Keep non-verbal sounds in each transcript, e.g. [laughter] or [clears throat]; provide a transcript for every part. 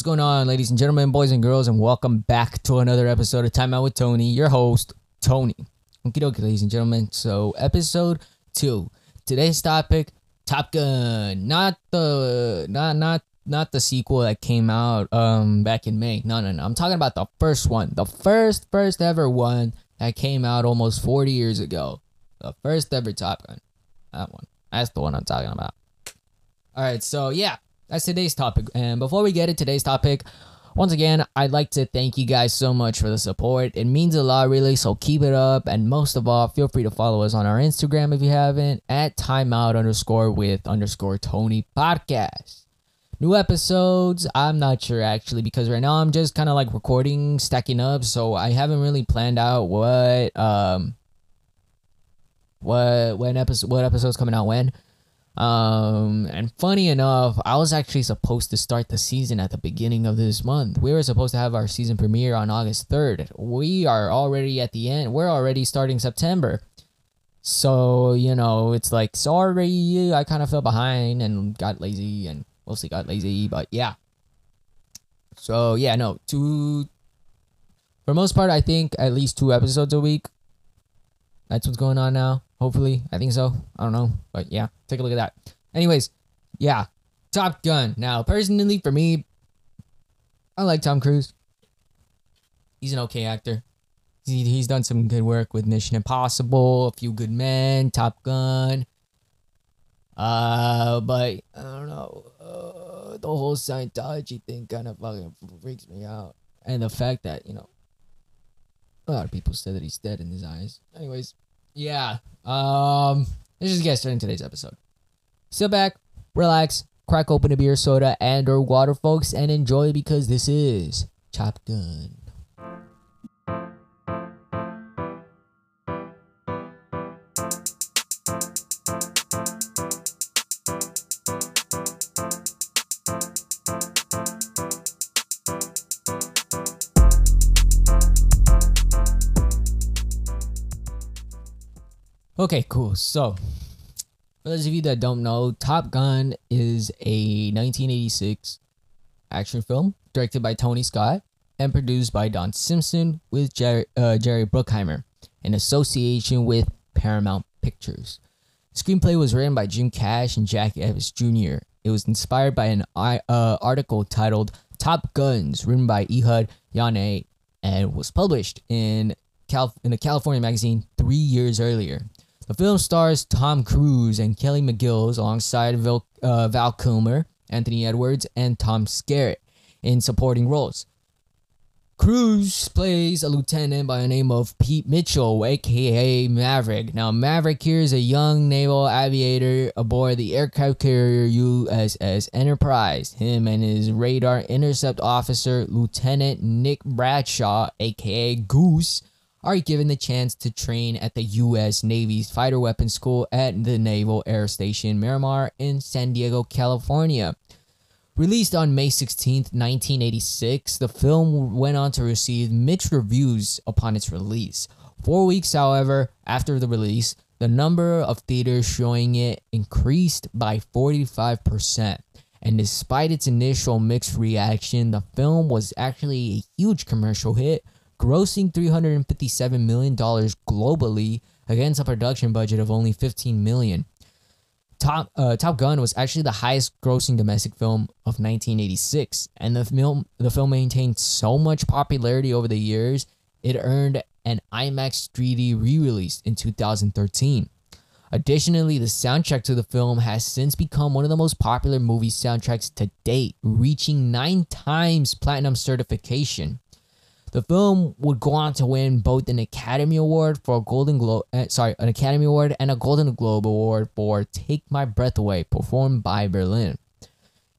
What's going on, ladies and gentlemen, boys and girls, and welcome back to another episode of Time Out with Tony, your host, Tony. Okie dokie, ladies and gentlemen. So, episode two. Today's topic: Top Gun. Not the not not not the sequel that came out um back in May. No, no, no. I'm talking about the first one, the first first ever one that came out almost 40 years ago. The first ever Top Gun. That one. That's the one I'm talking about. All right, so yeah, that's today's topic. And before we get to today's topic, once again, I'd like to thank you guys so much for the support. It means a lot, really. So keep it up. And most of all, feel free to follow us on our Instagram if you haven't at timeout underscore with underscore Tony podcast. New episodes, I'm not sure actually because right now I'm just kind of like recording, stacking up. So I haven't really planned out what um what when episode what episode's coming out when. Um, and funny enough, I was actually supposed to start the season at the beginning of this month. We were supposed to have our season premiere on August 3rd. We are already at the end. We're already starting September. So, you know, it's like, sorry, I kind of fell behind and got lazy and mostly got lazy, but yeah. So, yeah, no, two, for most part, I think at least two episodes a week. That's what's going on now. Hopefully, I think so. I don't know, but yeah, take a look at that. Anyways, yeah, Top Gun. Now, personally, for me, I like Tom Cruise. He's an okay actor. He, he's done some good work with Mission Impossible, A Few Good Men, Top Gun. Uh, but I don't know. Uh, the whole Scientology thing kind of fucking freaks me out, and the fact that you know, a lot of people said that he's dead in his eyes. Anyways, yeah. Um, let's just get started in today's episode. Sit back, relax, crack open a beer, soda, and or water, folks, and enjoy because this is Top Gun. Okay, cool. So, for those of you that don't know, Top Gun is a 1986 action film directed by Tony Scott and produced by Don Simpson with Jerry, uh, Jerry Bruckheimer in association with Paramount Pictures. The screenplay was written by Jim Cash and Jack Evans Jr. It was inspired by an uh, article titled Top Guns, written by Ehud Yonay, and was published in, Cal- in a California magazine three years earlier. The film stars Tom Cruise and Kelly McGillis alongside Val, uh, Val Kilmer, Anthony Edwards, and Tom Skerritt in supporting roles. Cruise plays a lieutenant by the name of Pete Mitchell, aka Maverick. Now, Maverick here is a young naval aviator aboard the aircraft carrier USS Enterprise. Him and his radar intercept officer, Lieutenant Nick Bradshaw, aka Goose, are given the chance to train at the U.S. Navy's Fighter Weapons School at the Naval Air Station Miramar in San Diego, California. Released on May 16, 1986, the film went on to receive mixed reviews upon its release. Four weeks, however, after the release, the number of theaters showing it increased by 45%. And despite its initial mixed reaction, the film was actually a huge commercial hit grossing $357 million globally against a production budget of only 15 million. Top, uh, Top Gun was actually the highest grossing domestic film of 1986, and the film, the film maintained so much popularity over the years, it earned an IMAX 3D re release in 2013. Additionally, the soundtrack to the film has since become one of the most popular movie soundtracks to date, reaching nine times platinum certification. The film would go on to win both an Academy Award for a Golden Globe, uh, sorry, an Academy Award and a Golden Globe Award for "Take My Breath Away," performed by Berlin.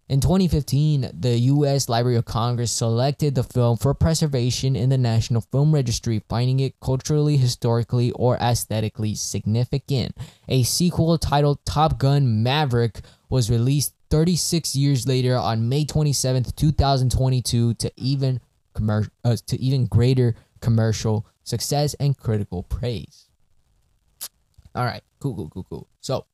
In 2015, the U.S. Library of Congress selected the film for preservation in the National Film Registry, finding it culturally, historically, or aesthetically significant. A sequel titled Top Gun Maverick was released 36 years later on May 27, 2022, to even commercial uh, to even greater commercial success and critical praise. All right, cool, cool, cool, cool. So,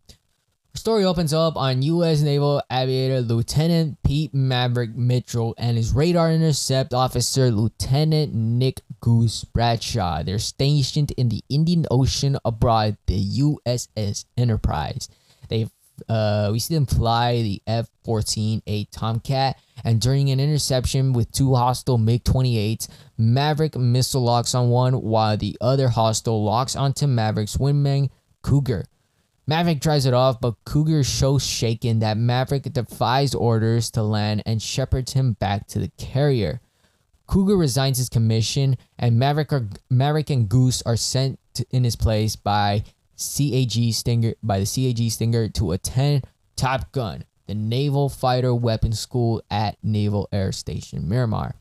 Story opens up on U.S. Naval Aviator Lieutenant Pete Maverick Mitchell and his radar intercept officer Lieutenant Nick Goose Bradshaw. They're stationed in the Indian Ocean aboard the USS Enterprise. They uh, we see them fly the F-14A Tomcat, and during an interception with two hostile MiG-28s, Maverick missile locks on one, while the other hostile locks onto Maverick's wingman Cougar. Maverick tries it off, but Cougar so shaken that Maverick defies orders to land and shepherds him back to the carrier. Cougar resigns his commission, and Maverick, Maverick and Goose are sent to, in his place by CAG Stinger by the CAG Stinger to attend Top Gun, the Naval Fighter Weapons School at Naval Air Station Miramar.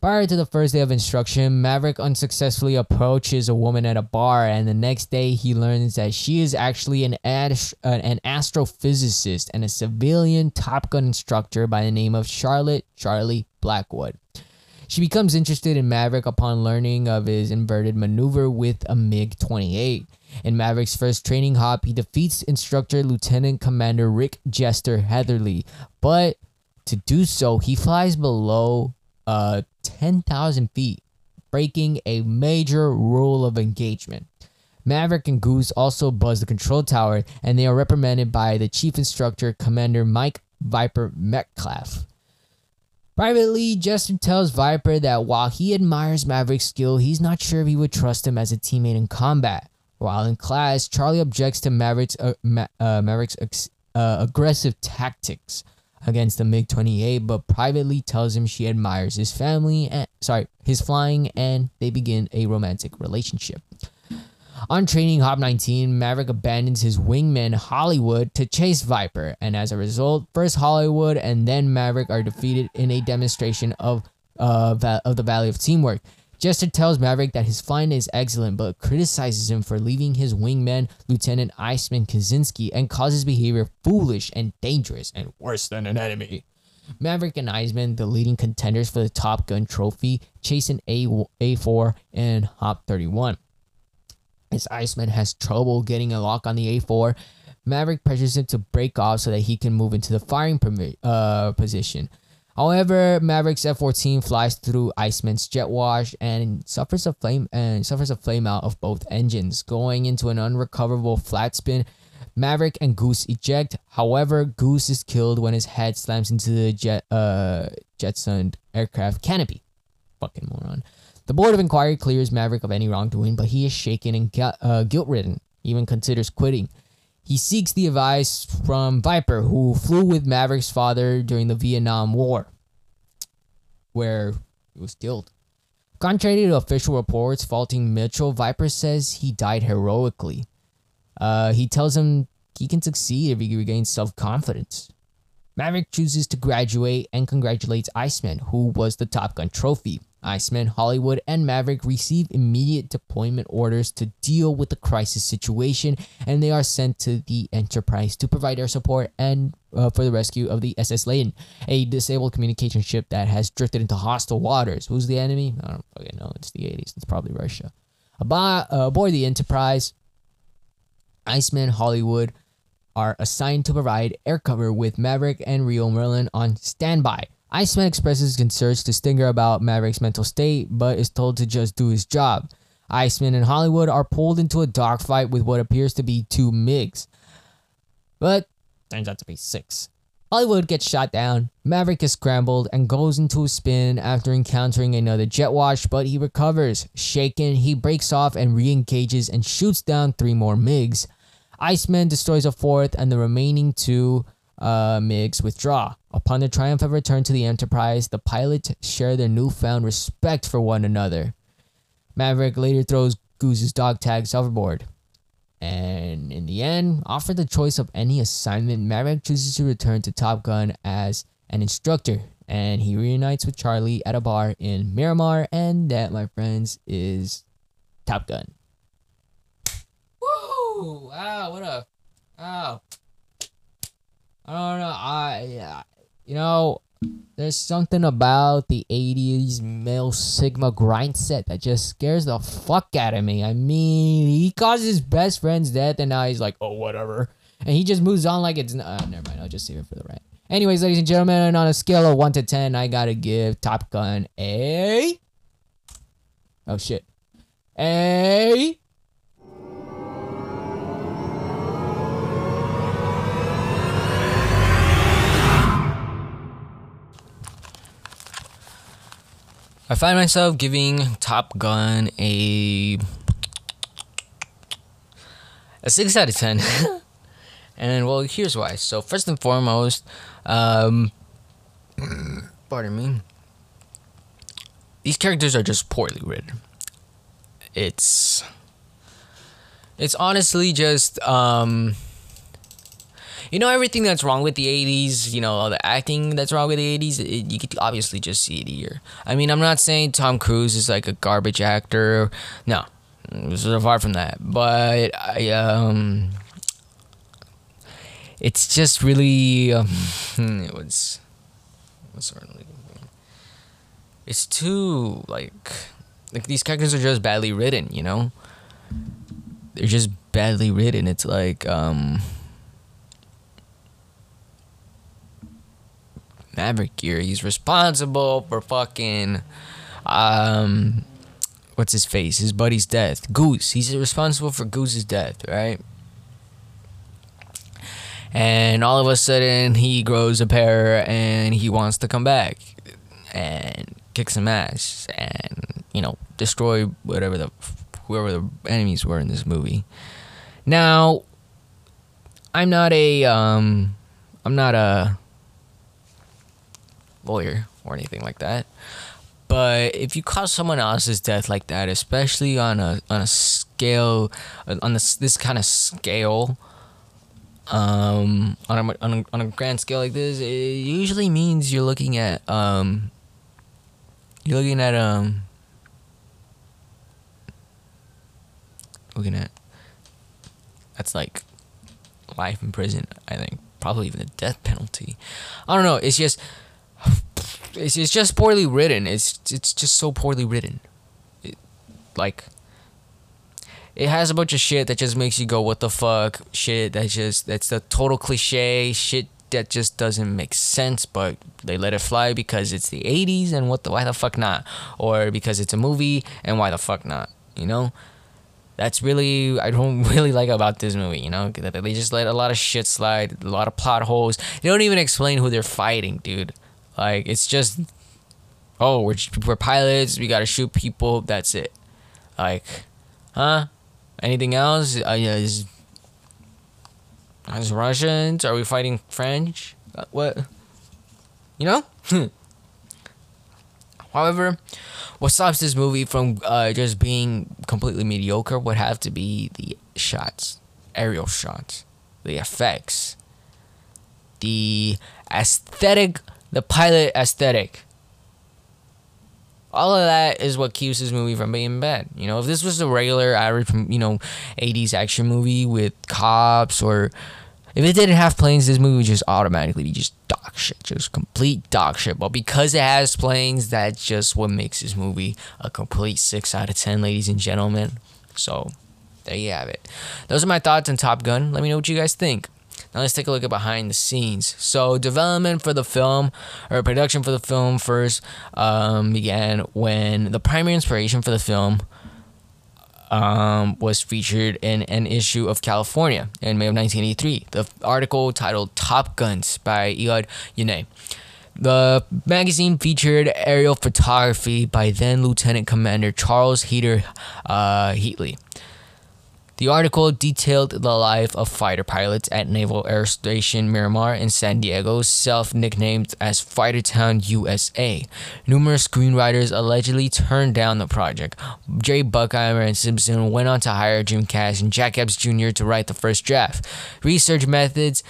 Prior to the first day of instruction, Maverick unsuccessfully approaches a woman at a bar, and the next day he learns that she is actually an, uh, an astrophysicist and a civilian Top Gun instructor by the name of Charlotte Charlie Blackwood. She becomes interested in Maverick upon learning of his inverted maneuver with a MiG 28. In Maverick's first training hop, he defeats instructor Lieutenant Commander Rick Jester Heatherly, but to do so, he flies below uh, 10,000 feet, breaking a major rule of engagement. Maverick and Goose also buzz the control tower, and they are reprimanded by the chief instructor, Commander Mike Viper Metcalf. Privately, Jester tells Viper that while he admires Maverick's skill, he's not sure if he would trust him as a teammate in combat. While in class, Charlie objects to Maverick's, uh, Ma- uh, Maverick's uh, aggressive tactics against the MiG 28, but privately tells him she admires his family and sorry, his flying, and they begin a romantic relationship. On training Hop 19, Maverick abandons his wingman Hollywood to chase Viper, and as a result, first Hollywood and then Maverick are defeated in a demonstration of uh, of the value of teamwork. Jester tells Maverick that his flying is excellent, but criticizes him for leaving his wingman, Lieutenant Iceman Kazansky, and calls his behavior foolish and dangerous and worse than an enemy. Maverick and Iceman, the leading contenders for the Top Gun trophy, chase an A- A4 and Hop 31. As Iceman has trouble getting a lock on the A4, Maverick pressures him to break off so that he can move into the firing uh, position. However, Maverick's F-14 flies through Iceman's jet wash and suffers a flame and suffers a flame out of both engines, going into an unrecoverable flat spin. Maverick and Goose eject. However, Goose is killed when his head slams into the jet uh jettisoned aircraft canopy. Fucking moron. The board of inquiry clears Maverick of any wrongdoing, but he is shaken and uh, guilt-ridden. Even considers quitting. He seeks the advice from Viper, who flew with Maverick's father during the Vietnam War, where he was killed. Contrary to official reports faulting Mitchell, Viper says he died heroically. Uh, he tells him he can succeed if he regains self confidence. Maverick chooses to graduate and congratulates Iceman, who was the Top Gun trophy. Iceman, Hollywood, and Maverick receive immediate deployment orders to deal with the crisis situation, and they are sent to the Enterprise to provide air support and uh, for the rescue of the SS Layton, a disabled communication ship that has drifted into hostile waters. Who's the enemy? I don't fucking know. It's the 80s. It's probably Russia. About, uh, aboard the Enterprise, Iceman, Hollywood are assigned to provide air cover with Maverick and Rio Merlin on standby. Iceman expresses concerns to Stinger about Maverick's mental state, but is told to just do his job. Iceman and Hollywood are pulled into a dogfight with what appears to be two MiGs, but turns out to be six. Hollywood gets shot down, Maverick is scrambled and goes into a spin after encountering another jet wash, but he recovers. Shaken, he breaks off and re engages and shoots down three more MiGs. Iceman destroys a fourth, and the remaining two uh, MiGs withdraw. Upon the triumphant return to the Enterprise, the pilots share their newfound respect for one another. Maverick later throws Goose's dog tags overboard. And in the end, offered the choice of any assignment, Maverick chooses to return to Top Gun as an instructor. And he reunites with Charlie at a bar in Miramar. And that, my friends, is Top Gun. Woo! Wow, what a. Wow. I don't know. I, you know, there's something about the 80s male Sigma grind set that just scares the fuck out of me. I mean, he caused his best friend's death, and now he's like, oh, whatever. and he just moves on like it's. Uh, never mind. I'll just save it for the rant. Anyways, ladies and gentlemen, on a scale of one to ten, I gotta give Top Gun a. Oh shit. A. I find myself giving Top Gun a a six out of ten. [laughs] and well, here's why. So first and foremost, um, [clears throat] pardon me. These characters are just poorly written. It's it's honestly just um you know everything that's wrong with the 80s you know all the acting that's wrong with the 80s it, you could obviously just see it here. I mean i'm not saying tom cruise is like a garbage actor. No so far from that. But i um it's just really um, it was [laughs] what's certainly it's too like like these characters are just badly written you know? They're just badly written. It's like um Maverick Gear. He's responsible for fucking um what's his face? His buddy's death. Goose. He's responsible for Goose's death, right? And all of a sudden he grows a pair and he wants to come back and kick some ass and, you know, destroy whatever the whoever the enemies were in this movie. Now, I'm not a um I'm not a lawyer or anything like that. But if you cause someone else's death like that, especially on a on a scale on this this kind of scale, um, on a, on a on a grand scale like this, it usually means you're looking at um, you're looking at um, looking at that's like life in prison. I think probably even the death penalty. I don't know. It's just it's, it's just poorly written. It's it's just so poorly written. It, like it has a bunch of shit that just makes you go what the fuck shit that just that's the total cliche shit that just doesn't make sense but they let it fly because it's the 80s and what the why the fuck not or because it's a movie and why the fuck not you know that's really I don't [laughs] really like about this movie, you know, they just let a lot of shit slide, a lot of plot holes. They don't even explain who they're fighting, dude. Like it's just, oh, we're we're pilots. We gotta shoot people. That's it. Like, huh? Anything else? Uh, yeah, is, is Russians? Are we fighting French? Uh, what? You know. [laughs] However, what stops this movie from uh, just being completely mediocre would have to be the shots, aerial shots, the effects, the aesthetic the pilot aesthetic. All of that is what keeps this movie from being bad. You know, if this was a regular average, you know, 80s action movie with cops or if it didn't have planes, this movie would just automatically be just dog shit, just complete dog shit. But because it has planes, that's just what makes this movie a complete 6 out of 10, ladies and gentlemen. So, there you have it. Those are my thoughts on Top Gun. Let me know what you guys think. Now let's take a look at behind the scenes. So development for the film, or production for the film, first um, began when the primary inspiration for the film um, was featured in an issue of California in May of 1983. The article titled "Top Guns" by Ehud Yonay. The magazine featured aerial photography by then Lieutenant Commander Charles Heater uh, Heatley. The article detailed the life of fighter pilots at Naval Air Station Miramar in San Diego, self nicknamed as Fightertown USA. Numerous screenwriters allegedly turned down the project. Jerry Bruckheimer and Simpson went on to hire Jim Cash and Jack Epps Jr. to write the first draft. Research methods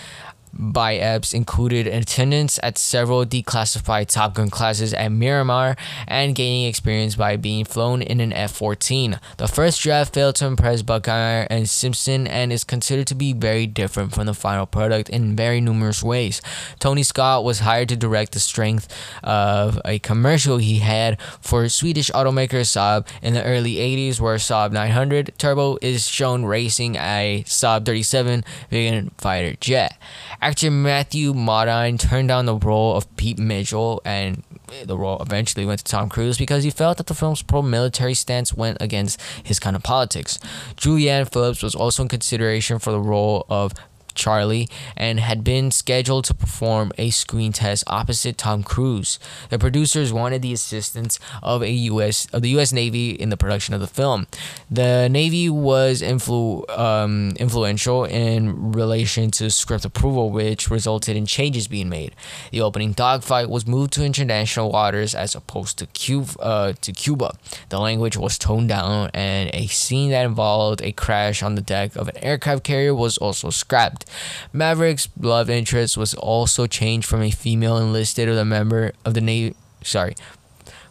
by Epps included attendance at several declassified Top Gun classes at Miramar and gaining experience by being flown in an F 14. The first draft failed to impress Bruckheimer and Simpson and is considered to be very different from the final product in very numerous ways. Tony Scott was hired to direct the strength of a commercial he had for Swedish automaker Saab in the early 80s, where Saab 900 Turbo is shown racing a Saab 37 Viggen fighter jet. Actor Matthew Modine turned down the role of Pete Mitchell, and the role eventually went to Tom Cruise because he felt that the film's pro military stance went against his kind of politics. Julianne Phillips was also in consideration for the role of Charlie and had been scheduled to perform a screen test opposite Tom Cruise. The producers wanted the assistance of a US of the US Navy in the production of the film. The Navy was influ, um, influential in relation to script approval, which resulted in changes being made. The opening dogfight was moved to international waters as opposed to Cuba. Uh, to Cuba. The language was toned down, and a scene that involved a crash on the deck of an aircraft carrier was also scrapped. Maverick's love interest was also changed from a female enlisted of the member of the Navy. Sorry,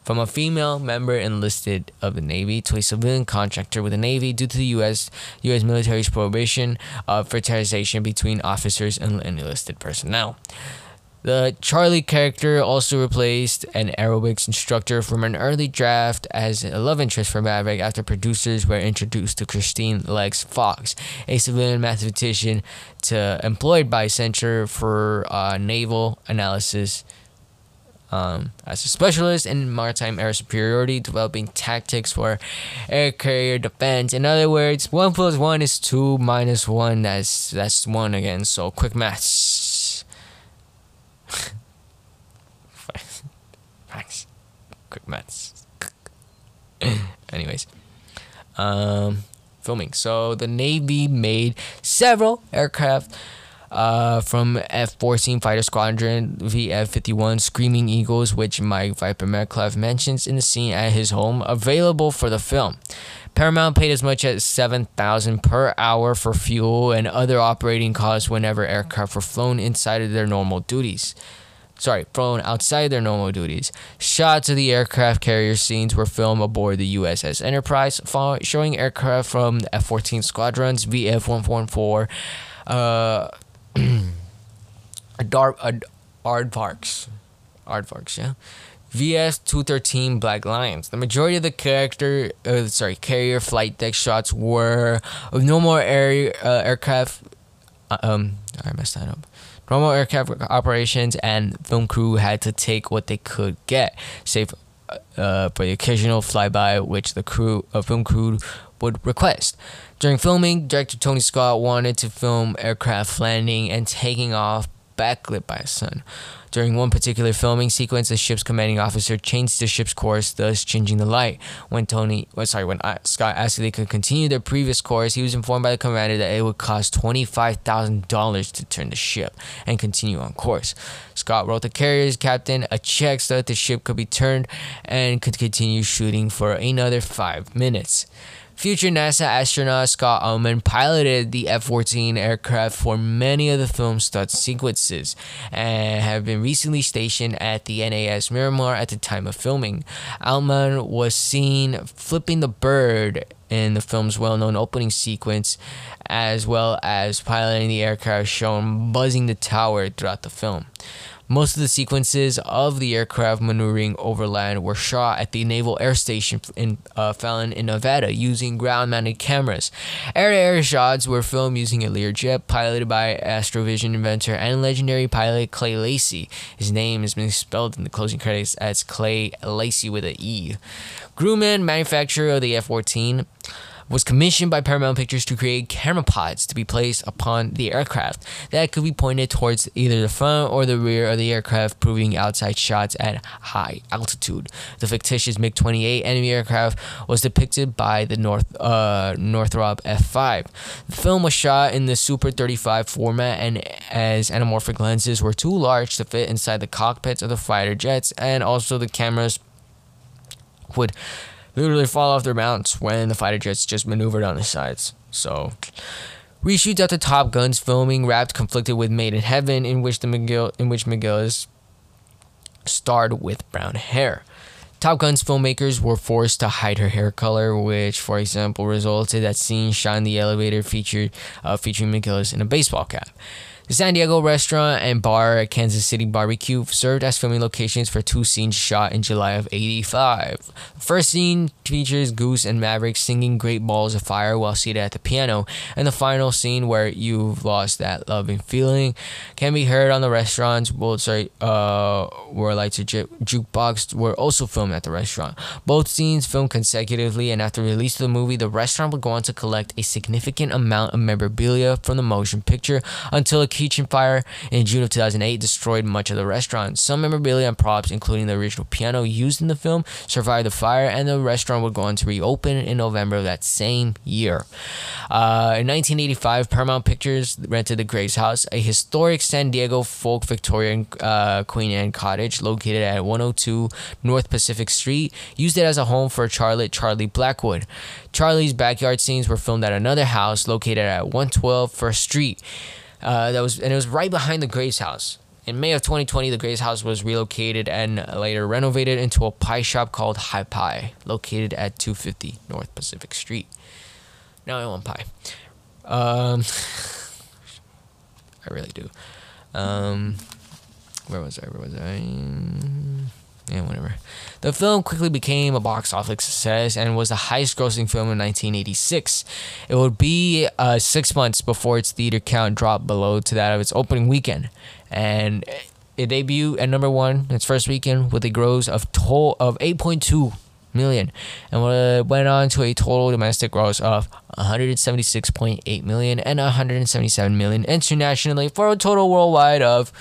from a female member enlisted of the Navy to a civilian contractor with the Navy due to the U.S. U.S. military's prohibition of fraternization between officers and enlisted personnel. The Charlie character also replaced an aerobics instructor from an early draft as a love interest for Maverick after producers were introduced to Christine Lex Fox, a civilian mathematician to, employed by Center for uh, Naval Analysis um, as a specialist in maritime air superiority, developing tactics for air carrier defense. In other words, one plus one is two minus one. That's that's one again. So quick maths. [laughs] Thanks. Quick maths. [laughs] Anyways, um, filming. So the Navy made several aircraft. Uh, from F-14 Fighter Squadron VF-51 Screaming Eagles, which Mike Viper Metcalf mentions in the scene at his home, available for the film. Paramount paid as much as 7000 per hour for fuel and other operating costs whenever aircraft were flown inside of their normal duties sorry, flown outside of their normal duties. Shots of the aircraft carrier scenes were filmed aboard the USS Enterprise, showing aircraft from the F 14 squadrons, VF 114, uh, [clears throat] Dar- uh, Aardvarks. Aardvarks, yeah. VF 213 Black Lions. The majority of the character, uh, sorry, carrier flight deck shots were of normal air uh, aircraft. Uh, um, I messed that up. Normal aircraft operations and film crew had to take what they could get, save uh, for the occasional flyby which the crew, uh, film crew would request. During filming, director Tony Scott wanted to film aircraft landing and taking off backlit by a sun. During one particular filming sequence, the ship's commanding officer changed the ship's course, thus changing the light. When Tony, well, sorry, when uh, Scott asked if they could continue their previous course, he was informed by the commander that it would cost twenty-five thousand dollars to turn the ship and continue on course. Scott wrote the carrier's captain a check so that the ship could be turned and could continue shooting for another five minutes. Future NASA astronaut Scott Altman piloted the F 14 aircraft for many of the film's stunt sequences and have been recently stationed at the NAS Miramar at the time of filming. Altman was seen flipping the bird in the film's well known opening sequence, as well as piloting the aircraft shown buzzing the tower throughout the film. Most of the sequences of the aircraft maneuvering over land were shot at the Naval Air Station in uh, Fallon in Nevada using ground-mounted cameras. Air-to-air shots were filmed using a Learjet piloted by Astrovision inventor and legendary pilot Clay Lacy. His name has been spelled in the closing credits as Clay Lacey with an E. Grumman, manufacturer of the F-14, was commissioned by Paramount Pictures to create camera pods to be placed upon the aircraft that could be pointed towards either the front or the rear of the aircraft, proving outside shots at high altitude. The fictitious MiG-28 enemy aircraft was depicted by the North uh, Northrop F5. The film was shot in the Super 35 format, and as anamorphic lenses were too large to fit inside the cockpits of the fighter jets, and also the cameras would literally fall off their mounts when the fighter jets just maneuvered on the sides. So, Reshoots after Top Gun's filming wrapped conflicted with Made in Heaven, in which the McGill in which McGillis starred with brown hair. Top Gun's filmmakers were forced to hide her hair color, which, for example, resulted that scenes shot in the elevator featured uh, featuring McGillis in a baseball cap. The San Diego restaurant and bar Kansas City Barbecue served as filming locations for two scenes shot in July of 85. The first scene features Goose and Maverick singing Great Balls of Fire while seated at the piano, and the final scene where you've lost that loving feeling can be heard on the restaurant's well, sorry, uh, where lights ju- jukebox were also filmed at the restaurant. Both scenes filmed consecutively, and after release of the movie, the restaurant would go on to collect a significant amount of memorabilia from the motion picture until a kitchen fire in June of 2008 destroyed much of the restaurant. Some memorabilia and props, including the original piano used in the film, survived the fire, and the restaurant would go on to reopen in November of that same year. Uh, in 1985, Paramount Pictures rented the Graves House, a historic San Diego folk Victorian uh, Queen Anne cottage located at 102 North Pacific Street, used it as a home for Charlotte Charlie Blackwood. Charlie's backyard scenes were filmed at another house located at 112 First Street. Uh, that was and it was right behind the Graves house. In May of 2020, the Graves house was relocated and later renovated into a pie shop called High Pie, located at 250 North Pacific Street. Now I want pie. Um, [laughs] I really do. Um, where was I? Where was I? Yeah, whatever. The film quickly became a box office success and was the highest grossing film in 1986. It would be uh, six months before its theater count dropped below to that of its opening weekend. And it debuted at number one its first weekend with a gross of, to- of 8.2 million and went on to a total domestic gross of 176.8 million and 177 million internationally for a total worldwide of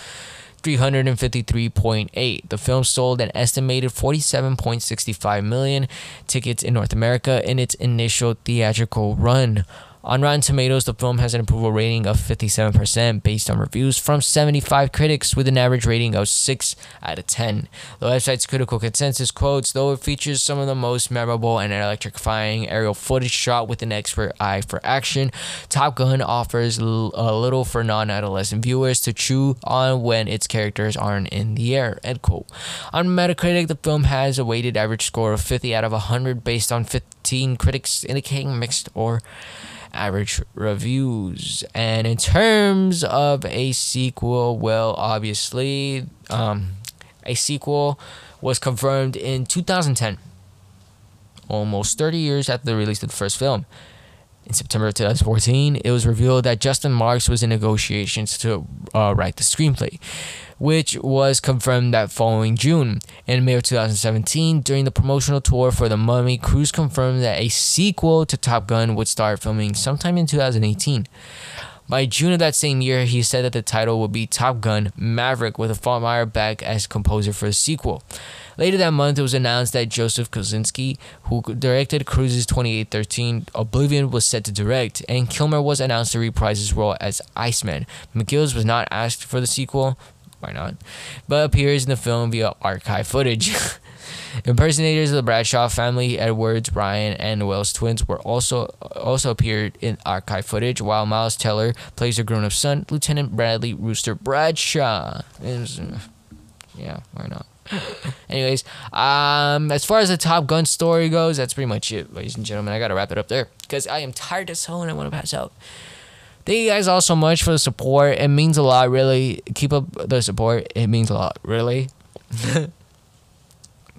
353.8. The film sold an estimated 47.65 million tickets in North America in its initial theatrical run. On Rotten Tomatoes, the film has an approval rating of 57% based on reviews from 75 critics with an average rating of 6 out of 10. The website's critical consensus quotes, though it features some of the most memorable and electrifying aerial footage shot with an expert eye for action, Top Gun offers l- a little for non-adolescent viewers to chew on when its characters aren't in the air, end quote. On Metacritic, the film has a weighted average score of 50 out of 100 based on 15 critics indicating mixed or average reviews. And in terms of a sequel, well, obviously, um, a sequel was confirmed in 2010, almost 30 years after the release of the first film. In September 2014, it was revealed that Justin Marks was in negotiations to uh, write the screenplay which was confirmed that following June. In May of 2017, during the promotional tour for The Mummy, Cruise confirmed that a sequel to Top Gun would start filming sometime in 2018. By June of that same year, he said that the title would be Top Gun Maverick with a Meyer back as composer for the sequel. Later that month, it was announced that Joseph Kosinski, who directed Cruise's 2813 Oblivion, was set to direct, and Kilmer was announced to reprise his role as Iceman. McGillis was not asked for the sequel, why not? But appears in the film via archive footage. [laughs] Impersonators of the Bradshaw family, Edwards, Brian, and Wells twins, were also also appeared in archive footage, while Miles Teller plays a grown-up son, Lieutenant Bradley Rooster Bradshaw. Yeah, why not? [laughs] Anyways, um, as far as the Top Gun story goes, that's pretty much it, ladies and gentlemen. I gotta wrap it up there because I am tired as hell and I want to pass out. Thank you guys all so much for the support. It means a lot, really. Keep up the support. It means a lot, really. [laughs]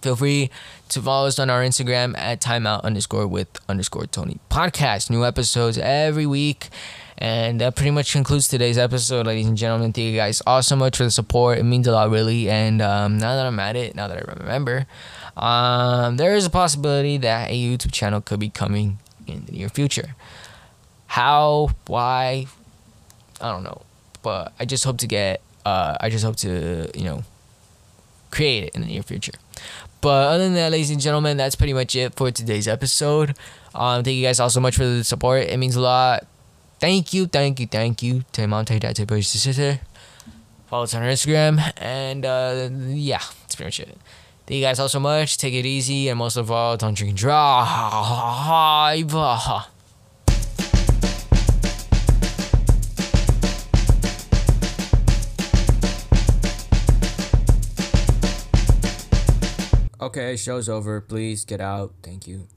Feel free to follow us on our Instagram at timeout underscore with underscore Tony podcast. New episodes every week. And that pretty much concludes today's episode, ladies and gentlemen. Thank you guys all so much for the support. It means a lot, really. And um, now that I'm at it, now that I remember, um, there is a possibility that a YouTube channel could be coming in the near future. How? Why? I don't know. But I just hope to get. Uh, I just hope to you know create it in the near future. But other than that, ladies and gentlemen, that's pretty much it for today's episode. Um, thank you guys all so much for the support. It means a lot. Thank you, thank you, thank you to mom, to your dad, to your sister. Follow us on our Instagram, and uh, yeah, that's pretty much it. Thank you guys all so much. Take it easy, and most of all, don't drink and drive. [laughs] Okay, show's over. Please get out. Thank you.